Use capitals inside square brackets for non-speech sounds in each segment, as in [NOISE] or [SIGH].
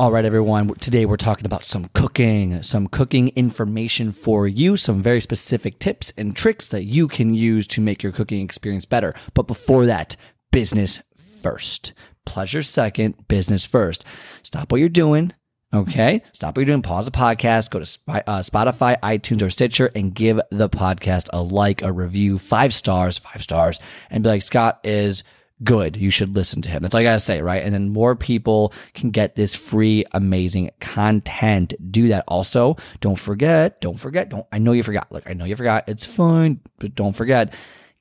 All right, everyone. Today we're talking about some cooking, some cooking information for you, some very specific tips and tricks that you can use to make your cooking experience better. But before that, business first. Pleasure second, business first. Stop what you're doing. Okay. Stop what you're doing. Pause the podcast. Go to uh, Spotify, iTunes, or Stitcher and give the podcast a like, a review, five stars, five stars, and be like, Scott is good. You should listen to him. That's all I gotta say, right? And then more people can get this free, amazing content. Do that. Also, don't forget, don't forget, don't, I know you forgot. Look, I know you forgot. It's fine, but don't forget,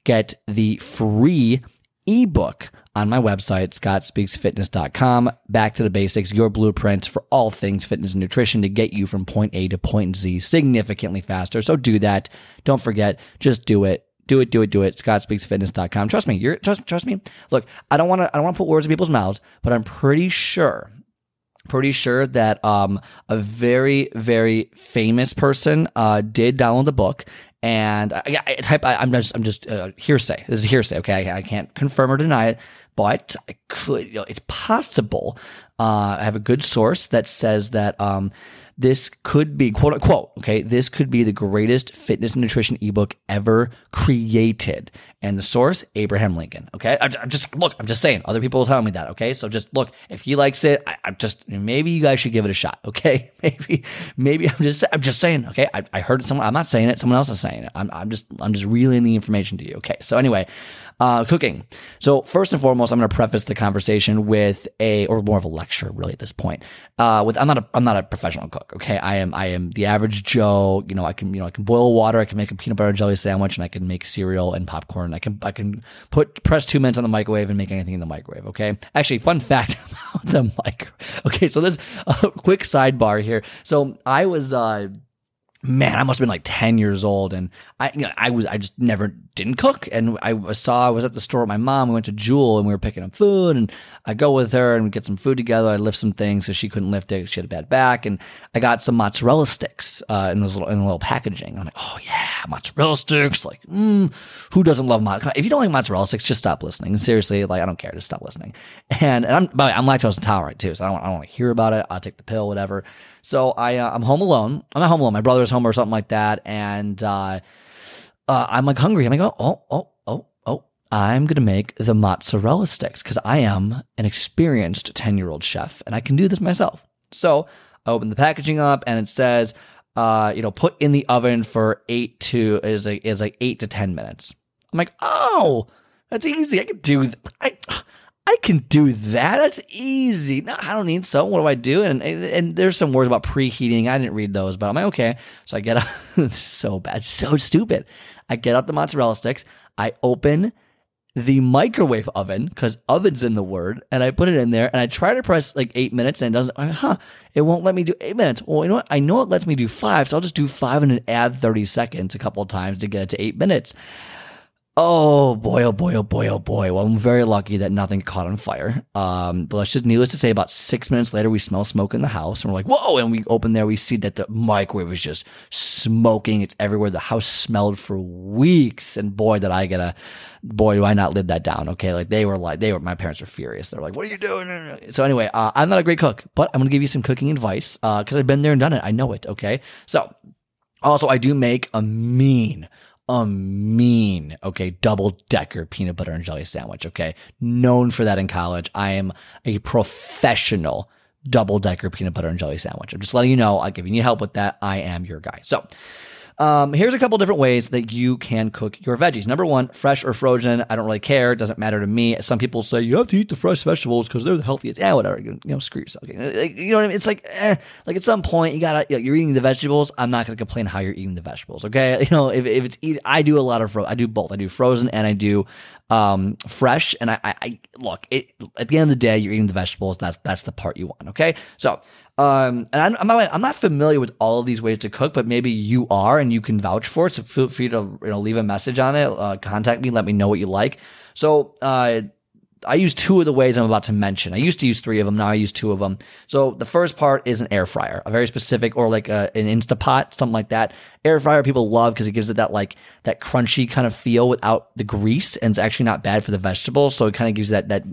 get the free ebook on my website, scottspeaksfitness.com. Back to the basics, your blueprint for all things fitness and nutrition to get you from point A to point Z significantly faster. So do that. Don't forget, just do it do it, do it, do it. ScottSpeaksFitness.com. Trust me. You're trust, trust me. Look, I don't want to I don't want to put words in people's mouths, but I'm pretty sure pretty sure that um, a very very famous person uh, did download the book and uh, yeah type I, am just i'm just uh, hearsay this is hearsay okay I, I, can't confirm or deny it but I could you know, it's possible uh, i have a good source that says that um, this could be quote unquote, okay, this could be the greatest fitness and nutrition ebook ever created. And the source, Abraham Lincoln. Okay. I, am just, look, I'm just saying, other people will tell me that. Okay. So just look, if he likes it, I, am just, maybe you guys should give it a shot. [LAUGHS] Okay. Maybe, maybe I'm just, I'm just saying, okay. I, I heard someone, I'm not saying it. Someone else is saying it. I'm, I'm just, I'm just relaying the information to you. Okay. So anyway, uh, cooking. So first and foremost, I'm going to preface the conversation with a, or more of a lecture, really, at this point. Uh, with I'm not a, I'm not a professional cook. Okay, I am, I am the average Joe. You know, I can, you know, I can boil water, I can make a peanut butter and jelly sandwich, and I can make cereal and popcorn. I can, I can put press two minutes on the microwave and make anything in the microwave. Okay. Actually, fun fact [LAUGHS] about the mic. Okay, so this a [LAUGHS] quick sidebar here. So I was. uh man, I must have been like 10 years old. And I, you know, I was, I just never didn't cook. And I saw, I was at the store with my mom. We went to Jewel and we were picking up food. And I go with her and we get some food together. I lift some things because she couldn't lift it. She had a bad back. And I got some mozzarella sticks uh, in those little, in a little packaging. I'm like, oh yeah, mozzarella sticks. Like, mm, who doesn't love mozzarella? If you don't like mozzarella sticks, just stop listening. Seriously, like, I don't care. Just stop listening. And, and I'm, by the way, I'm lactose intolerant too. So I don't, I don't want to hear about it. I'll take the pill, whatever. So I, uh, I'm home alone. I'm not home alone. My brother's home or something like that. And, uh, uh, I'm like hungry. I'm like, oh, oh, oh, oh, oh. I'm going to make the mozzarella sticks because I am an experienced 10 year old chef and I can do this myself. So I open the packaging up and it says, uh, you know, put in the oven for eight to is like is like eight to ten minutes. I'm like, oh, that's easy. I can do. I I can do that. That's easy. No, I don't need so. What do I do? And, and, and there's some words about preheating. I didn't read those, but I'm like, okay. So I get [LAUGHS] out. so bad, so stupid. I get out the mozzarella sticks. I open the microwave oven because oven's in the word, and I put it in there, and I try to press like eight minutes, and it doesn't. huh? It won't let me do eight minutes. Well, you know what? I know it lets me do five, so I'll just do five and add thirty seconds a couple times to get it to eight minutes. Oh boy, oh boy, oh boy, oh boy. Well, I'm very lucky that nothing caught on fire. Um, but let's just, needless to say, about six minutes later, we smell smoke in the house and we're like, whoa. And we open there, we see that the microwave is just smoking. It's everywhere. The house smelled for weeks. And boy, did I get a, boy, do I not live that down. Okay. Like they were like, they were, my parents were furious. They're like, what are you doing? So anyway, uh, I'm not a great cook, but I'm going to give you some cooking advice, uh, cause I've been there and done it. I know it. Okay. So also, I do make a mean, a mean, okay, double decker peanut butter and jelly sandwich, okay? Known for that in college. I am a professional double decker peanut butter and jelly sandwich. I'm just letting you know, like, if you need help with that, I am your guy. So, um, here's a couple different ways that you can cook your veggies. Number one, fresh or frozen. I don't really care. It doesn't matter to me. Some people say you have to eat the fresh vegetables because they're the healthiest. Yeah, whatever. You, know, screw yourself. You know what I mean? It's like, eh, like at some point you gotta, you you're eating the vegetables. I'm not gonna complain how you're eating the vegetables. Okay, [LAUGHS] you know, if, if it's eat, I do a lot of fro- I do both. I do frozen and I do um, fresh. And I, I, I look it, at the end of the day, you're eating the vegetables. That's that's the part you want. Okay, so Um, and I'm, I'm, not, I'm not familiar with all of these ways to cook, but maybe you are and you can vouch for it. So feel free to you know, leave a message on it, uh, contact me, let me know what you like. So, uh, I use two of the ways I'm about to mention. I used to use three of them. Now I use two of them. So the first part is an air fryer, a very specific, or like a, an Instapot, something like that. Air fryer people love because it gives it that like that crunchy kind of feel without the grease, and it's actually not bad for the vegetables. So it kind of gives that that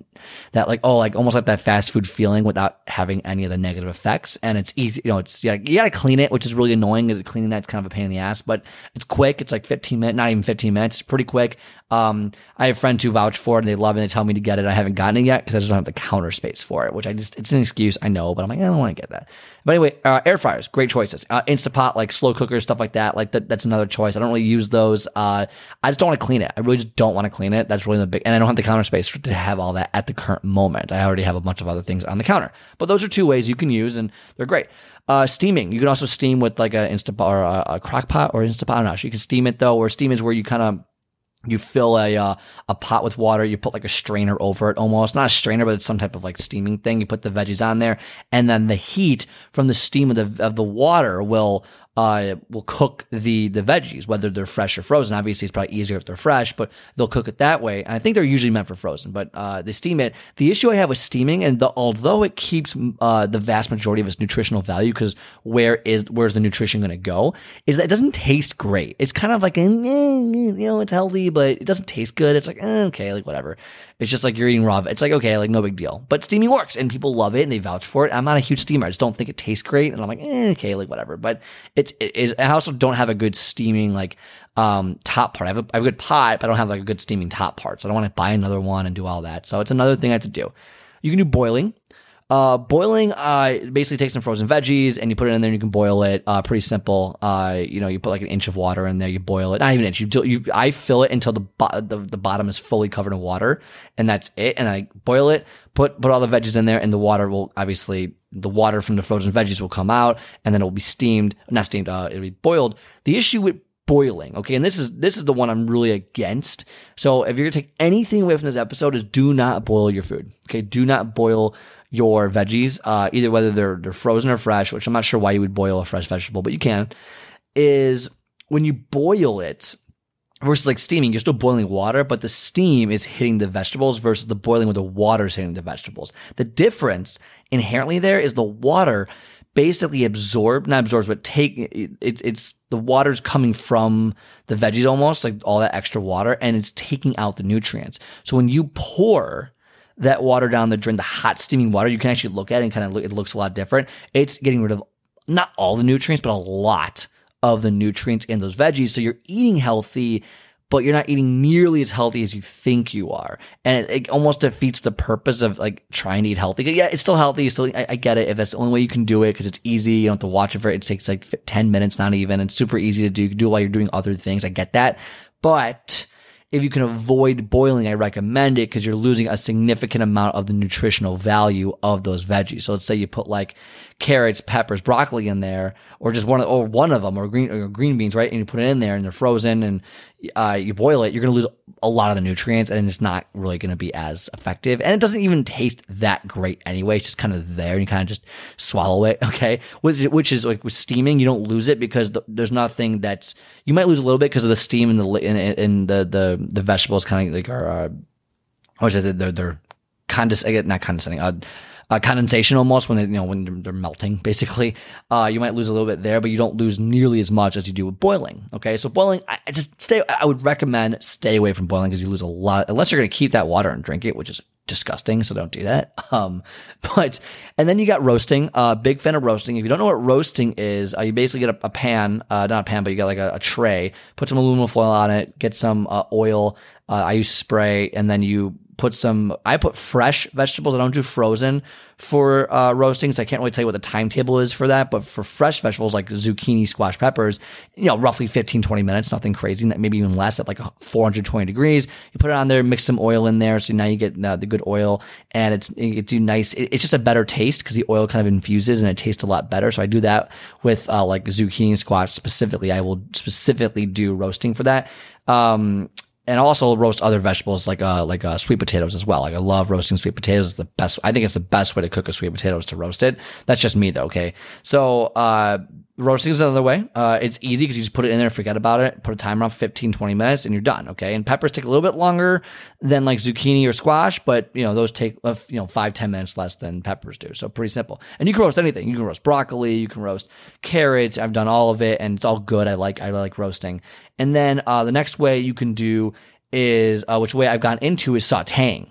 that like oh like almost like that fast food feeling without having any of the negative effects. And it's easy, you know. It's yeah, you gotta clean it, which is really annoying. Cleaning that's kind of a pain in the ass, but it's quick. It's like 15 minutes, not even 15 minutes. It's pretty quick. Um, I have friends who vouch for it and they love it. and They tell me to get it. I haven't gotten it yet because I just don't have the counter space for it, which I just, it's an excuse. I know, but I'm like, I don't want to get that. But anyway, uh, air fryers, great choices. Uh, Instapot, like slow cookers, stuff like that. Like that, that's another choice. I don't really use those. Uh, I just don't want to clean it. I really just don't want to clean it. That's really the big, and I don't have the counter space for, to have all that at the current moment. I already have a bunch of other things on the counter. But those are two ways you can use and they're great. Uh, steaming. You can also steam with like a Instapot or a, a crock pot or Instapot. I'm not sure. You can steam it though, or steam is where you kind of you fill a uh, a pot with water. You put like a strainer over it, almost not a strainer, but it's some type of like steaming thing. You put the veggies on there, and then the heat from the steam of the of the water will uh, will cook the the veggies, whether they're fresh or frozen. Obviously, it's probably easier if they're fresh, but they'll cook it that way. And I think they're usually meant for frozen, but uh, they steam it. The issue I have with steaming, and the, although it keeps uh, the vast majority of its nutritional value, because where is where's the nutrition going to go, is that it doesn't taste great. It's kind of like eh, you know it's healthy, but it doesn't taste good. It's like eh, okay, like whatever. It's just like you're eating raw. It's like okay, like no big deal. But steaming works, and people love it and they vouch for it. I'm not a huge steamer. I just don't think it tastes great, and I'm like eh, okay, like whatever. But it's. I also don't have a good steaming like um, top part. I have, a, I have a good pot, but I don't have like a good steaming top part. So I don't want to buy another one and do all that. So it's another thing I have to do. You can do boiling. Uh, boiling, uh, basically take some frozen veggies and you put it in there and you can boil it. Uh, pretty simple. Uh, you know, you put like an inch of water in there, you boil it. Not even an inch. You, do, you I fill it until the, bo- the, the bottom is fully covered in water and that's it. And I boil it, put, put all the veggies in there and the water will obviously, the water from the frozen veggies will come out and then it will be steamed, not steamed, uh, it'll be boiled. The issue with boiling. Okay. And this is, this is the one I'm really against. So if you're to take anything away from this episode is do not boil your food. Okay. Do not boil your veggies, uh, either whether they're, they're frozen or fresh, which I'm not sure why you would boil a fresh vegetable, but you can, is when you boil it, versus like steaming, you're still boiling water, but the steam is hitting the vegetables versus the boiling where the water is hitting the vegetables. The difference inherently there is the water basically absorb, not absorbs, but take it, it's the water's coming from the veggies almost like all that extra water and it's taking out the nutrients. So when you pour that water down the drain, the hot steaming water, you can actually look at it and kind of look, it looks a lot different. It's getting rid of not all the nutrients, but a lot of the nutrients in those veggies. So you're eating healthy but you're not eating nearly as healthy as you think you are. And it, it almost defeats the purpose of like trying to eat healthy. Yeah, it's still healthy. Still, I, I get it. If that's the only way you can do it, because it's easy, you don't have to watch it for it. It takes like 10 minutes, not even. It's super easy to do. You can do it while you're doing other things. I get that. But if you can avoid boiling, I recommend it because you're losing a significant amount of the nutritional value of those veggies. So let's say you put like carrots, peppers, broccoli in there, or just one of, or one of them, or green or green beans, right? And you put it in there, and they're frozen, and uh, you boil it. You're going to lose a lot of the nutrients, and it's not really going to be as effective. And it doesn't even taste that great anyway. It's just kind of there, and you kind of just swallow it. [LAUGHS] Okay, which, which is like with steaming, you don't lose it because the, there's nothing that's you might lose a little bit because of the steam and the in, in the the the vegetables kind of like are uh, what is it? They're they're condescending, not condescending. Uh, uh, condensation almost when they, you know when they're, they're melting basically. Uh, you might lose a little bit there but you don't lose nearly as much as you do with boiling okay? So boiling I, I just stay i would recommend stay away from boiling because you lose a lot unless you're going to keep that water and drink it which is disgusting so don't do that. [LAUGHS] Um but and then you got roasting. Uh big fan of roasting. If you don't know what roasting is uh, you basically get a, a pan uh, not a pan but you got like a, a, tray put some aluminum foil on it get some uh, oil uh, i use spray and then you put some, I put fresh vegetables. I don't do frozen for uh, roasting. So I can't really tell you what the timetable is for that. But for fresh vegetables like zucchini, squash, peppers, you know, roughly 15, 20 minutes, nothing crazy, maybe even less at like 420 degrees. You put it on there, mix some oil in there. So now you get uh, the good oil and it's, it do nice. It, it's just a better taste because the oil kind of infuses and it tastes a lot better. So I do that with uh, like zucchini, squash specifically. I will specifically do roasting for that. Um, and also roast other vegetables like uh like uh, sweet potatoes as well. Like I love roasting sweet potatoes. It's the best. I think it's the best way to cook a sweet potato is to roast it. That's just me though. Okay, so uh, roasting is another way. Uh, it's easy because you just put it in there, forget about it, put a timer on 15, 20 minutes, and you're done. Okay, and peppers take a little bit longer than like zucchini or squash, but you know those take uh, you know five ten minutes less than peppers do. So pretty simple. And you can roast anything. You can roast broccoli. You can roast carrots. I've done all of it, and it's all good. I like I like roasting. And then uh, the next way you can do is uh, which way I've gone into is sautéing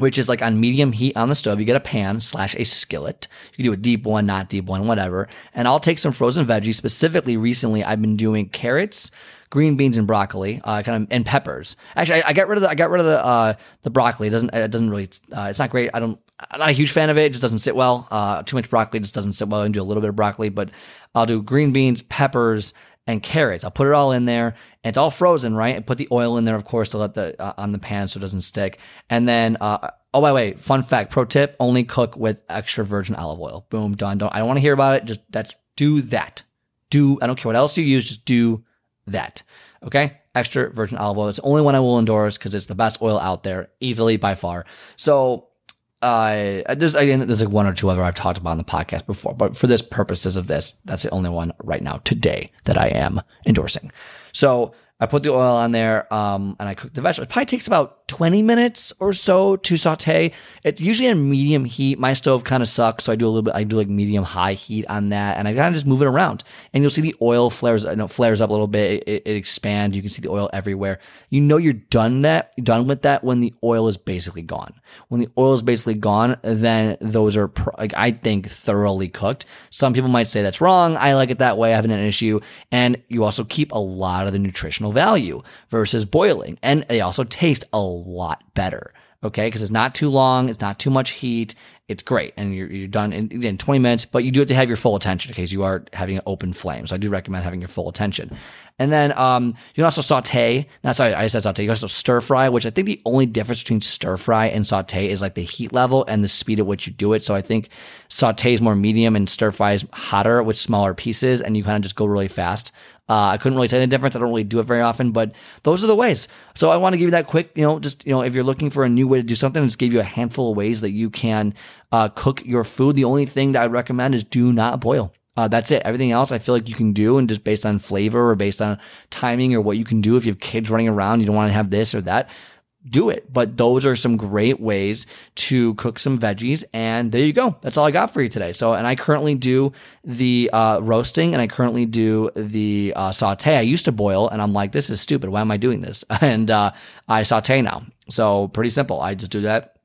which is like on medium heat on the stove. You get a pan slash a skillet. You can do a deep one, not deep one, whatever. And I'll take some frozen veggies. Specifically, recently I've been doing carrots, green beans, and broccoli, uh, kind of and peppers. Actually, I, I got rid of the I got rid of the uh, the broccoli. It doesn't it doesn't really uh, it's not great. I don't I'm not a huge fan of it. It just doesn't sit well. Uh, too much broccoli just doesn't sit well. I can do a little bit of broccoli, but I'll do green beans, peppers, and carrots. I'll put it all in there, and it's all frozen, right? And put the oil in there, of course, to let the uh, on the pan so it doesn't stick. And then, uh, oh by the way, fun fact, pro tip: only cook with extra virgin olive oil. Boom, done. Don't I don't want to hear about it. Just that's do that. Do I don't care what else you use, just do that. Okay, extra virgin olive oil. It's the only one I will endorse because it's the best oil out there, easily by far. So uh, there's again, there's like one or two other I've talked about on the podcast before, but for this purposes of this, that's the only one right now today that I am endorsing. So I put the oil on there, um, and I cook the vegetables. It probably takes about 20 minutes or so to saute. It's usually on medium heat. My stove kind of sucks, so I do a little bit. I do like medium high heat on that, and I kind of just move it around. And you'll see the oil flares, you know, flares up a little bit. It, it, expands. You can see the oil everywhere. You know you're done that, done with that when the oil is basically gone. When the oil is basically gone, then those are, like, I think, thoroughly cooked. Some people might say that's wrong. I like it that way. I haven't an issue. And you also keep a lot of the nutritional value versus boiling, and they also taste a lot better. Okay, because it's not too long, it's not too much heat, it's great, and you're, you're done in, in 20 minutes. But you do have to have your full attention because you are having an open flame. So I do recommend having your full attention. And then um, you can also saute. Not sorry, I said saute. You can also stir fry, which I think the only difference between stir fry and saute is like the heat level and the speed at which you do it. So I think saute is more medium and stir fry is hotter with smaller pieces, and you kind of just go really fast. Uh, I couldn't really tell the difference. I don't really do it very often, but those are the ways. So I want to give you that quick, you know, just, you know, if you're looking for a new way to do something, just give you a handful of ways that you can uh, cook your food. The only thing that I recommend is do not boil. Uh, that's it. Everything else I feel like you can do, and just based on flavor or based on timing or what you can do. If you have kids running around, you don't want to have this or that do it. But those are some great ways to cook some veggies. And there you go. That's all I got for you today. So, and I currently do the uh, roasting and I currently do the uh, saute. I used to boil and I'm like, this is stupid. Why am I doing this? [LAUGHS] And uh, I saute now. So, pretty simple. I just do that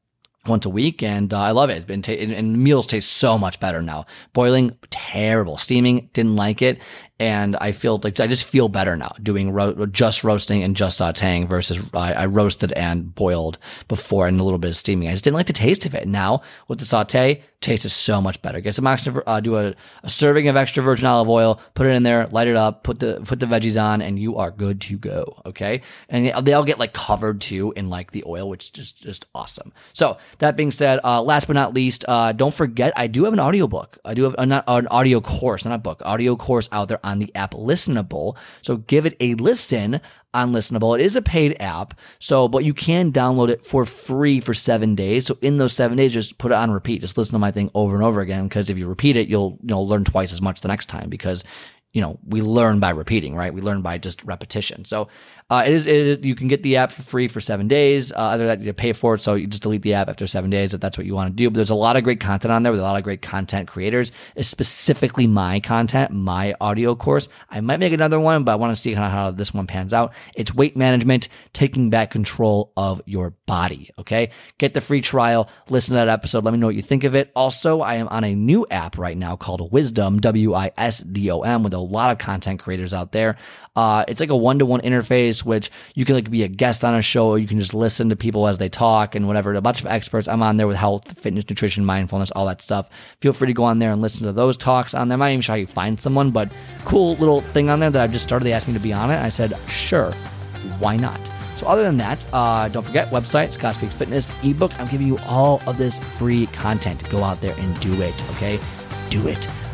once a week, and uh, I love it. And, and, meals taste so much better now. Boiling, terrible. Steaming, didn't like it and I feel like I just feel better now doing ro- just roasting and just sautéing versus I, I, roasted and boiled before and a little bit of steaming. I just didn't like the taste of it. Now with the saute, taste is so much better. Get some extra, uh, do a, a, serving of extra virgin olive oil, put it in there, light it up, put the put the veggies on, and you are good to go. Okay, and they all get like covered too in like the oil, which is just just awesome. So that being said, uh, last but not least, uh, don't forget I do have an audiobook. I do have not, an audio course, not a book, audio course out there on the app Listenable. So give it a listen on Listenable. It is a paid app, so but you can download it for free for seven days. So in those seven days, just put it on repeat. Just listen to my thing over and over again. Because if you repeat it, you'll you know learn twice as much the next time because you know we learn by repeating, right? We learn by just repetition. So uh, it, is, it is you can get the app for free for seven days. Uh, other than that, you pay for it, so you just delete the app after seven days if that's what you want to do. But there's a lot of great content on there with a lot of great content creators. It's specifically my content, my audio course. I might make another one, but I want to see kind of how this one pans out. It's weight management, taking back control of your body. Okay, get the free trial. Listen to that episode. Let me know what you think of it. Also, I am on a new app right now called Wisdom, W I S D O M, with a lot of content creators out there. Uh, it's like a one to one interface, which you can like be a guest on a show, or you can just listen to people as they talk and whatever. A bunch of experts. I'm on there with health, fitness, nutrition, mindfulness, all that stuff. Feel free to go on there and listen to those talks on there. I'm not even sure how you find someone, but cool little thing on there that I've just started. They asked me to be on it. I said, sure, why not? So other than that, uh, don't forget website Scott Speaks Fitness ebook. I'm giving you all of this free content. Go out there and do it. Okay, do it.